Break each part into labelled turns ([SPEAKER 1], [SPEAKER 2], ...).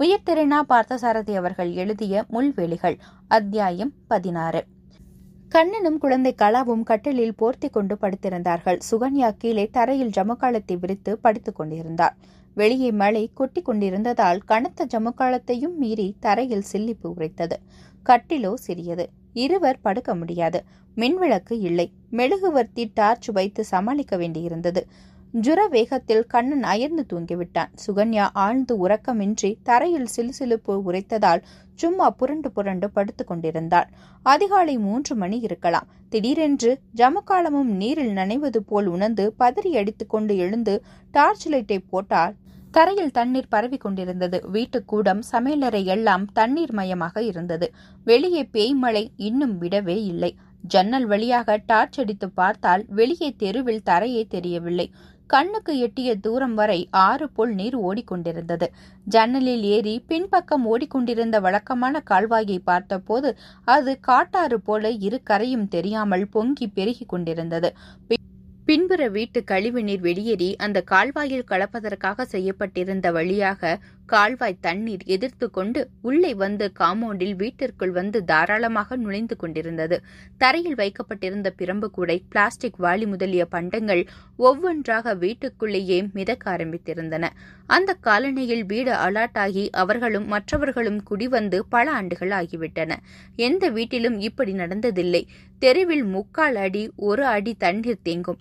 [SPEAKER 1] உயிர்த்திருநா பார்த்தசாரதி அவர்கள் எழுதிய முள்வெளிகள் அத்தியாயம் பதினாறு. கண்ணனும் குழந்தை கலாவும் கட்டிலில் போர்த்தி கொண்டு படுத்திருந்தார்கள். சுகன்யா கீழே தரையில் ஜமுக்காலத்தை விரித்து படுத்துக் கொண்டிருந்தார் வெளியே மழை கொட்டி கொண்டிருந்ததால் கனத்த ஜமுக்காலத்தையும் மீறி தரையில் சில்லிப்பு உரைத்தது கட்டிலோ சிறியது. இருவர் படுக்க முடியாது. மின்விளக்கு இல்லை. மெழுகுவர்த்தி டார்ச் வைத்து சமாளிக்க வேண்டியிருந்தது. ஜுர வேகத்தில் கண்ணன் அயர்ந்து தூங்கிவிட்டான். சுகன்யா ஆழ்ந்து உறக்கமின்றி தரையில் சிலுசிலுப்பு உரைத்ததால் சும்மா புரண்டு புரண்டு படுத்துக் கொண்டிருந்தாள். அதிகாலை மூன்று மணி இருக்கலாம். திடீரென்று ஜமக்காலமும் நீரில் நனைவது போல் உணர்ந்து பதறி அடித்துக்கொண்டு எழுந்து டார்ச் லைட்டை போட்டால் தரையில் தண்ணீர் பரவி கொண்டிருந்தது. வீட்டுக்கூடம் சமையலறை எல்லாம் தண்ணீர் மயமாக இருந்தது. வெளியே பேய்மழை இன்னும் விடவே இல்லை. ஜன்னல் வழியாக டார்ச் அடித்து பார்த்தால் வெளியே தெருவில் தரையே தெரியவில்லை. கண்ணுக்கு எட்டிய தூரம் வரை ஆறு போல் நீர் ஓடிக்கொண்டிருந்தது. ஜன்னலில் ஏறி பின்பக்கம் ஓடிக்கொண்டிருந்த வழக்கமான கால்வாயை பார்த்தபோது அது காட்டாறு போல இரு கரையும் தெரியாமல் பொங்கி பெருகிக் கொண்டிருந்தது. பின்புற வீட்டு கழிவுநீர் வெளியேறி அந்த கால்வாயில் கலப்பதற்காக செய்யப்பட்டிருந்த வழியாக கால்வாய் தண்ணீர் எதிர்த்து கொண்டு உள்ளே வந்து காம்பவுண்டில் வீட்டிற்குள் வந்து தாராளமாக நுழைந்து கொண்டிருந்தது. தரையில் வைக்கப்பட்டிருந்த பிரம்பு கூடை பிளாஸ்டிக் வாளி முதலிய பண்டங்கள் ஒவ்வொன்றாக வீட்டுக்குள்ளேயே மிதக்க ஆரம்பித்திருந்தன. அந்த காலனியில் வீடு அலாட்டாகி அவர்களும் மற்றவர்களும் குடிவந்து பல ஆண்டுகள் ஆகிவிட்டன. எந்த வீட்டிலும் இப்படி நடந்ததில்லை. தெருவில் முக்கால் அடி ஒரு அடி தண்ணீர் தேங்கும்.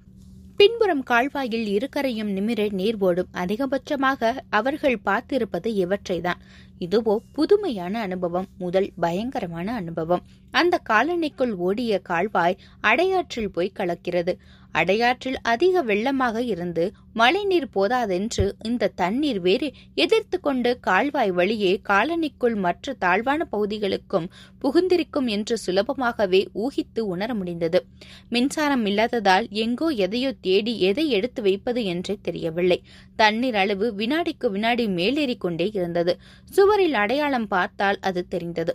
[SPEAKER 1] பின்புறம் கால்வாயில் இருக்கரையும் நிமிர நீர் ஓடும். அதிகபட்சமாக அவர்கள் பார்த்திருப்பது இவற்றைதான். இதுவோ புதுமையான அனுபவம் முதல் பயங்கரமான அனுபவம். அந்த காலனிக்குள் ஓடிய கால்வாய் அடையாற்றில் போய் கலக்கிறது. அடையாற்றில் அதிக வெள்ளமாக இருந்து மழைநீர் போதாதென்று இந்த தண்ணீர் வேறு எதிர்த்து கொண்டு கால்வாய் வழியே காலனிக்குள் மற்ற தாழ்வான பகுதிகளுக்கும் புகுந்திருக்கும் என்று சுலபமாகவே ஊகித்து உணர முடிந்தது. மின்சாரம் இல்லாததால் எங்கோ எதையோ தேடி எதை எடுத்து வைப்பது என்றே தெரியவில்லை. தண்ணீர் அளவு வினாடிக்கு வினாடி மேலேறி கொண்டே இருந்தது. சுவரில் அடையாளம் பார்த்தால் அது தெரிந்தது.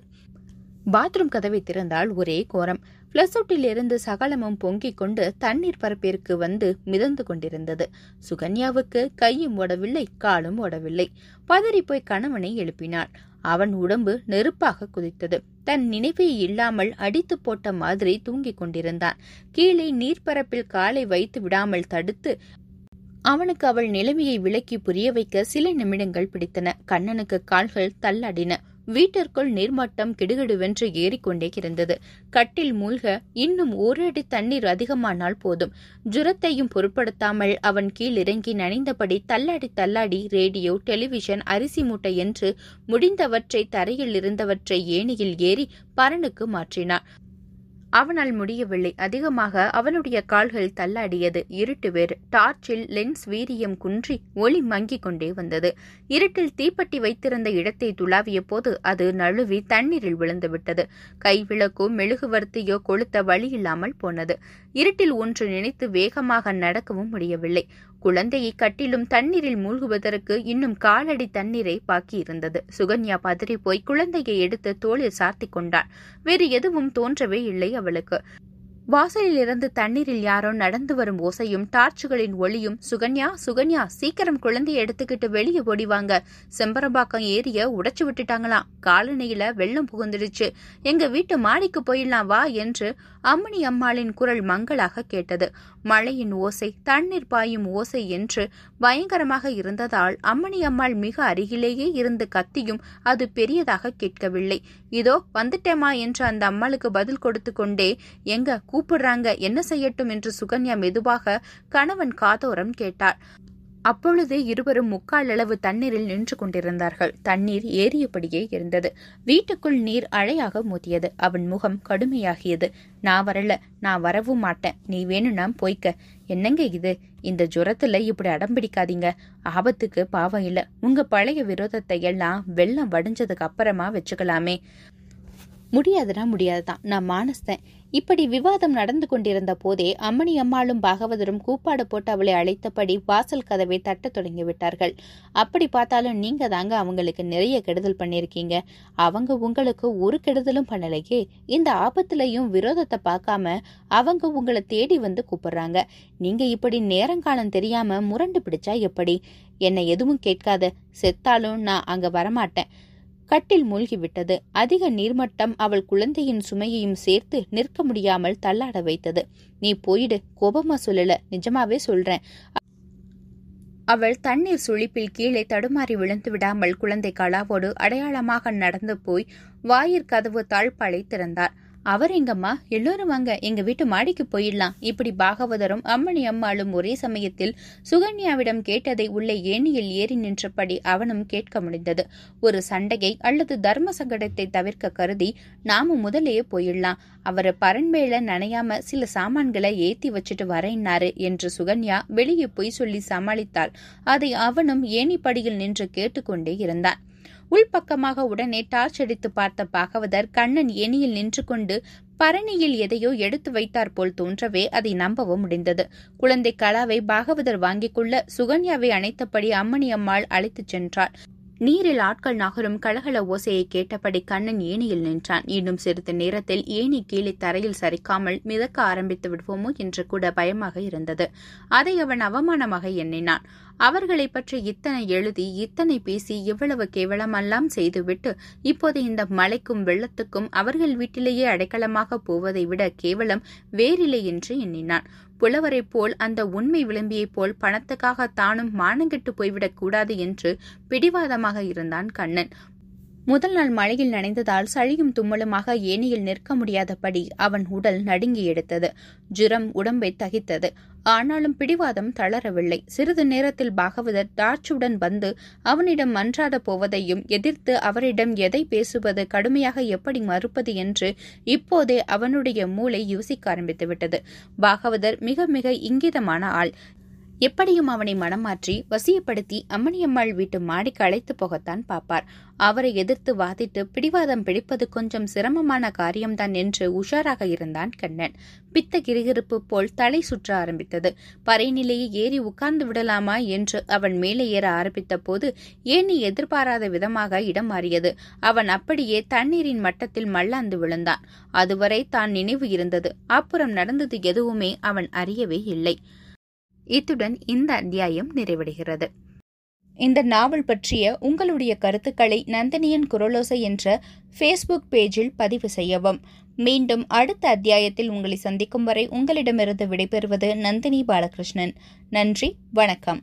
[SPEAKER 1] பாத்ரூம் கதவை திறந்தால் ஒரே கோரம். இருந்து சகலமும் பொங்கிக் கொண்டு தண்ணீர் பரப்பிற்கு வந்து மிதந்து கொண்டிருந்தது. சுகன்யாவுக்கு கையும் ஓடவில்லை காலும் ஓடவில்லை. பதறி போய் கணவனை எழுப்பினாள். அவன் உடம்பு நெருப்பாக குதித்தது. தன் நினைவே இல்லாமல் அடித்து போட்ட மாதிரி தூங்கிக் கொண்டிருந்தான். கீழே நீர்ப்பரப்பில் காலை வைத்து விடாமல் தடுத்து அவனுக்கு அவள் நிலைமையை விளக்கி புரிய வைக்க சில நிமிடங்கள் பிடித்தன. கண்ணனுக்கு கால்கள் தள்ளாடின. வீட்டிற்குள் நீர்மட்டம் கிடுகிடுவென்று ஏறிக்கொண்டே இருந்தது கட்டில் மூழ்க இன்னும் ஒரு அடி தண்ணீர் அதிகமானால் போதும். ஜுரத்தையும் பொருட்படுத்தாமல் அவன் கீழ் இறங்கி நனைந்தபடி தள்ளாடி தள்ளாடி ரேடியோ டெலிவிஷன் அரிசி மூட்டை என்று முடிந்தவற்றை தரையில் இருந்தவற்றை ஏணியில் ஏறி பரனுக்கு மாற்றினான். அவனால் முடியவில்லை. அதிகமாக அவனுடைய கால்கள் தள்ளாடியது. இருட்டு வேறு. டார்ச்சில் லென்ஸ் வீரியம் குன்றி ஒளி மங்கிக் கொண்டே வந்தது. இருட்டில் தீப்பட்டி வைத்திருந்த இடத்தை துளாவிய போது அது நழுவி தண்ணீரில் விழுந்துவிட்டது கைவிளக்கோ மெழுகுவர்த்தியோ கொளுத்த வழியில்லாமல் போனது. இருட்டில் ஒன்று நினைத்து வேகமாக நடக்கவும் முடியவில்லை. குழந்தையை கட்டிலும் தண்ணீரில் மூழ்குவதற்கு இன்னும் காலடி தண்ணீரை பாக்கியிருந்தது. சுகன்யா பதறி போய் குழந்தையை எடுத்து தோளில் சாத்திக் கொண்டாள். வேறு எதுவும் தோன்றவே இல்லை அவளுக்கு. வாசலில் இருந்து தண்ணீரில் யாரோ நடந்து வரும் ஓசையும் டார்ச்சுகளின் ஒளியும் சுகன்யா சுகன்யா சீக்கிரம் குழந்தைய எடுத்துக்கிட்டு வெளியே ஓடிவாங்க செம்பரம்பாக்கம் ஏரிய உடைச்சு விட்டுட்டாங்களாம். காலனியில வெள்ளம் புகுந்துடுச்சு. எங்க வீட்டு மாடிக்கு போயிடலாம் வா என்று அம்மணி அம்மாளின் குரல் மங்களாக கேட்டது. மழையின் ஓசை தண்ணீர் பாயும் ஓசை என்று பயங்கரமாக இருந்ததால் அம்மணி அம்மாள் மிக அருகிலேயே இருந்து கத்தியும் அது பெரியதாக கேட்கவில்லை. இதோ வந்துட்டேமா என்று அந்த அம்மாளுக்கு பதில் கொடுத்து கொண்டே எங்க கூப்பிடுறாங்க என்ன செய்யட்டும் என்று சுகன்யா மெதுவாக கணவன் காதோரம் கேட்டார். அப்பொழுது இருவரும் முக்கால் அளவு தண்ணீரில் நின்று கொண்டிருந்தார்கள். தண்ணீர் ஏறியபடியே இருந்தது. வீட்டுக்குள் நீர் அழையாக மோதியது. அவன் முகம் கடுமையாகியது. நான் வரல. நான் வரவும் மாட்டேன். நீ வேணும்னா போய்க்க. என்னங்க இது? இந்த ஜுரத்துல இப்படி அடம்பிடிக்காதீங்க ஆபத்துக்கு பாவம் இல்ல. உங்க பழைய விரோதத்தை எல்லாம் வெள்ளம் வடிஞ்சதுக்கு அப்புறமா வச்சுக்கலாமே. முடியாதுன்னா முடியாதுதான். நான் மானஸ்தேன். இப்படி விவாதம் நடந்து கொண்டிருந்த போதே அம்மணி அம்மாளும் பாகவதரும் கூப்பாடு போட்டு அவளை அழைத்தபடி வாசல் கதவை தட்டத் தொடங்கிவிட்டார்கள் அப்படி பார்த்தாலும் நீங்க தாங்க அவங்களுக்கு நிறைய கெடுதல் பண்ணிருக்கீங்க. அவங்க உங்களுக்கு ஒரு கெடுதலும் பண்ணலையே. இந்த ஆபத்துலையும் விரோதத்தை பார்க்காம அவங்க உங்களை தேடி வந்து கூப்பிடுறாங்க. நீங்க இப்படி நேரங்காலம் தெரியாம முரண்டு பிடிச்சா எப்படி? என்னை எதுவும் கேட்காத. செத்தாலும் நான் அங்க வரமாட்டேன். கட்டில் மூழ்கிவிட்டது. அதிக நீர்மட்டம் அவள் குழந்தையின் சுமையையும் சேர்த்து நிற்க முடியாமல் தள்ளாட வைத்தது. நீ போயிடு கோபமா சொல்லல நிஜமாவே சொல்றேன். அவள் தண்ணீர் சுழிப்பில் கீழே தடுமாறி விழுந்து விடாமல் குழந்தை கலாவோடு அடையாளமாக நடந்து போய் வாயிற் கதவு தாழ்பாலை திறந்தார் அவர் எங்கம்மா? எல்லோரும் வாங்க. எங்க வீட்டு மாடிக்கு போயிடலாம். இப்படி பாகவதரும் அம்மணி அம்மாளும் ஒரே சமயத்தில் சுகன்யாவிடம் கேட்டதை உள்ளே ஏணியில் ஏறி நின்றபடி அவனும் கேட்க முடிந்தது. ஒரு சண்டையை அல்லது தர்ம சங்கடத்தை தவிர்க்க கருதி நாம முதலே போயிடலாம். அவரை பரண்மேல நனையாம சில சாமான்களை ஏத்தி வச்சுட்டு வரேன்னாரு என்று சுகன்யா வெளியே பொய் சொல்லி சமாளித்தாள். அதை அவனும் ஏணிப்படியில் நின்று கேட்டுக்கொண்டே இருந்தான். உள்பக்கமாக உடனே டார்ச் அடித்து பார்த்த பாகவதர் கண்ணன் ஏனியில் நின்று கொண்டு பரணியில் எதையோ எடுத்து வைத்தார் போல் தோன்றவே அதை நம்பவும் முடிந்தது. குழந்தை கலாவை பாகவதர் வாங்கிக் கொள்ள சுகன்யாவை அணைத்தபடி அம்மணி அம்மாள் அழைத்துச் சென்றாள். நீரில் ஆட்கள் நகரும் கலகல ஓசையை கேட்டபடி கண்ணன் ஏணியில் நின்றான். இன்னும் சிறிது நேரத்தில் ஏணி கீழே தரையில் சரிக்காமல் மிதக்க ஆரம்பித்து விடுவோமோ என்று கூட பயமாக இருந்தது. அதை அவன் அவமானமாக எண்ணினான். அவர்களை பற்றி இத்தனை எழுதி இத்தனை பேசி இவ்வளவு கேவலமெல்லாம் செய்துவிட்டு இப்போது இந்த மலைக்கும் வெள்ளத்துக்கும் அவர்கள் வீட்டிலேயே அடைக்கலமாக போவதை விட கேவலம் வேறில்லை என்று எண்ணினான். புலவரைப் போல் அந்த உண்மை விளம்பியைப் போல் பணத்துக்காக தானும் மானங்கெட்டு போய்விடக் கூடாது என்று பிடிவாதமாக இருந்தான் கண்ணன். முதல் நாள் மழையில் நனைந்ததால் சளியும் தும்மலுமாக ஏணியில் நிற்க முடியாதபடி அவன் உடல் நடுங்கி எடுத்தது. ஜுரம் உடம்பை தகித்தது. ஆனாலும் பிடிவாதம் தளரவில்லை. சிறிது நேரத்தில் பாகவதர் டார்ச்சுடன் வந்து அவனிடம் மன்றாட போவதையும் எதிர்த்து அவரிடம் எதை பேசுவது கடுமையாக எப்படி மறுப்பது என்று இப்போதே அவனுடைய மூளை யோசிக்க ஆரம்பித்துவிட்டது. பாகவதர் மிக மிக இங்கிதமான ஆள். எப்படியும் அவனை மனமாற்றி வசியப்படுத்தி அம்மணியம்மாள் வீட்டு மாடிக்கு அழைத்து போகத்தான் பார்ப்பார். அவரை எதிர்த்து வாதிட்டு பிடிவாதம் பிடிப்பது கொஞ்சம் சிரமமான காரியம்தான் என்று உஷாராக இருந்தான் கண்ணன். பித்த கிரிகிருப்பு போல் தலை சுற்ற ஆரம்பித்தது. பறைநிலையை ஏறி உட்கார்ந்து விடலாமா என்று அவன் மேலே ஏற ஆரம்பித்த போது ஏனி எதிர்பாராத விதமாக இடம் மாறியது. அவன் அப்படியே தண்ணீரின் மட்டத்தில் மல்லாந்து விழுந்தான். அதுவரை தான் நினைவு இருந்தது. அப்புறம் நடந்தது எதுவுமே அவன் அறியவே இல்லை. இத்துடன் இந்த அத்தியாயம் நிறைவடைகிறது. இந்த நாவல் பற்றிய உங்களுடைய கருத்துக்களை நந்தினியின் குரலோசை என்ற ஃபேஸ்புக் பேஜில் பதிவு செய்யவும். மீண்டும் அடுத்த அத்தியாயத்தில் உங்களை சந்திக்கும் வரை உங்களிடமிருந்து விடைபெறுவது நந்தினி பாலகிருஷ்ணன். நன்றி வணக்கம்.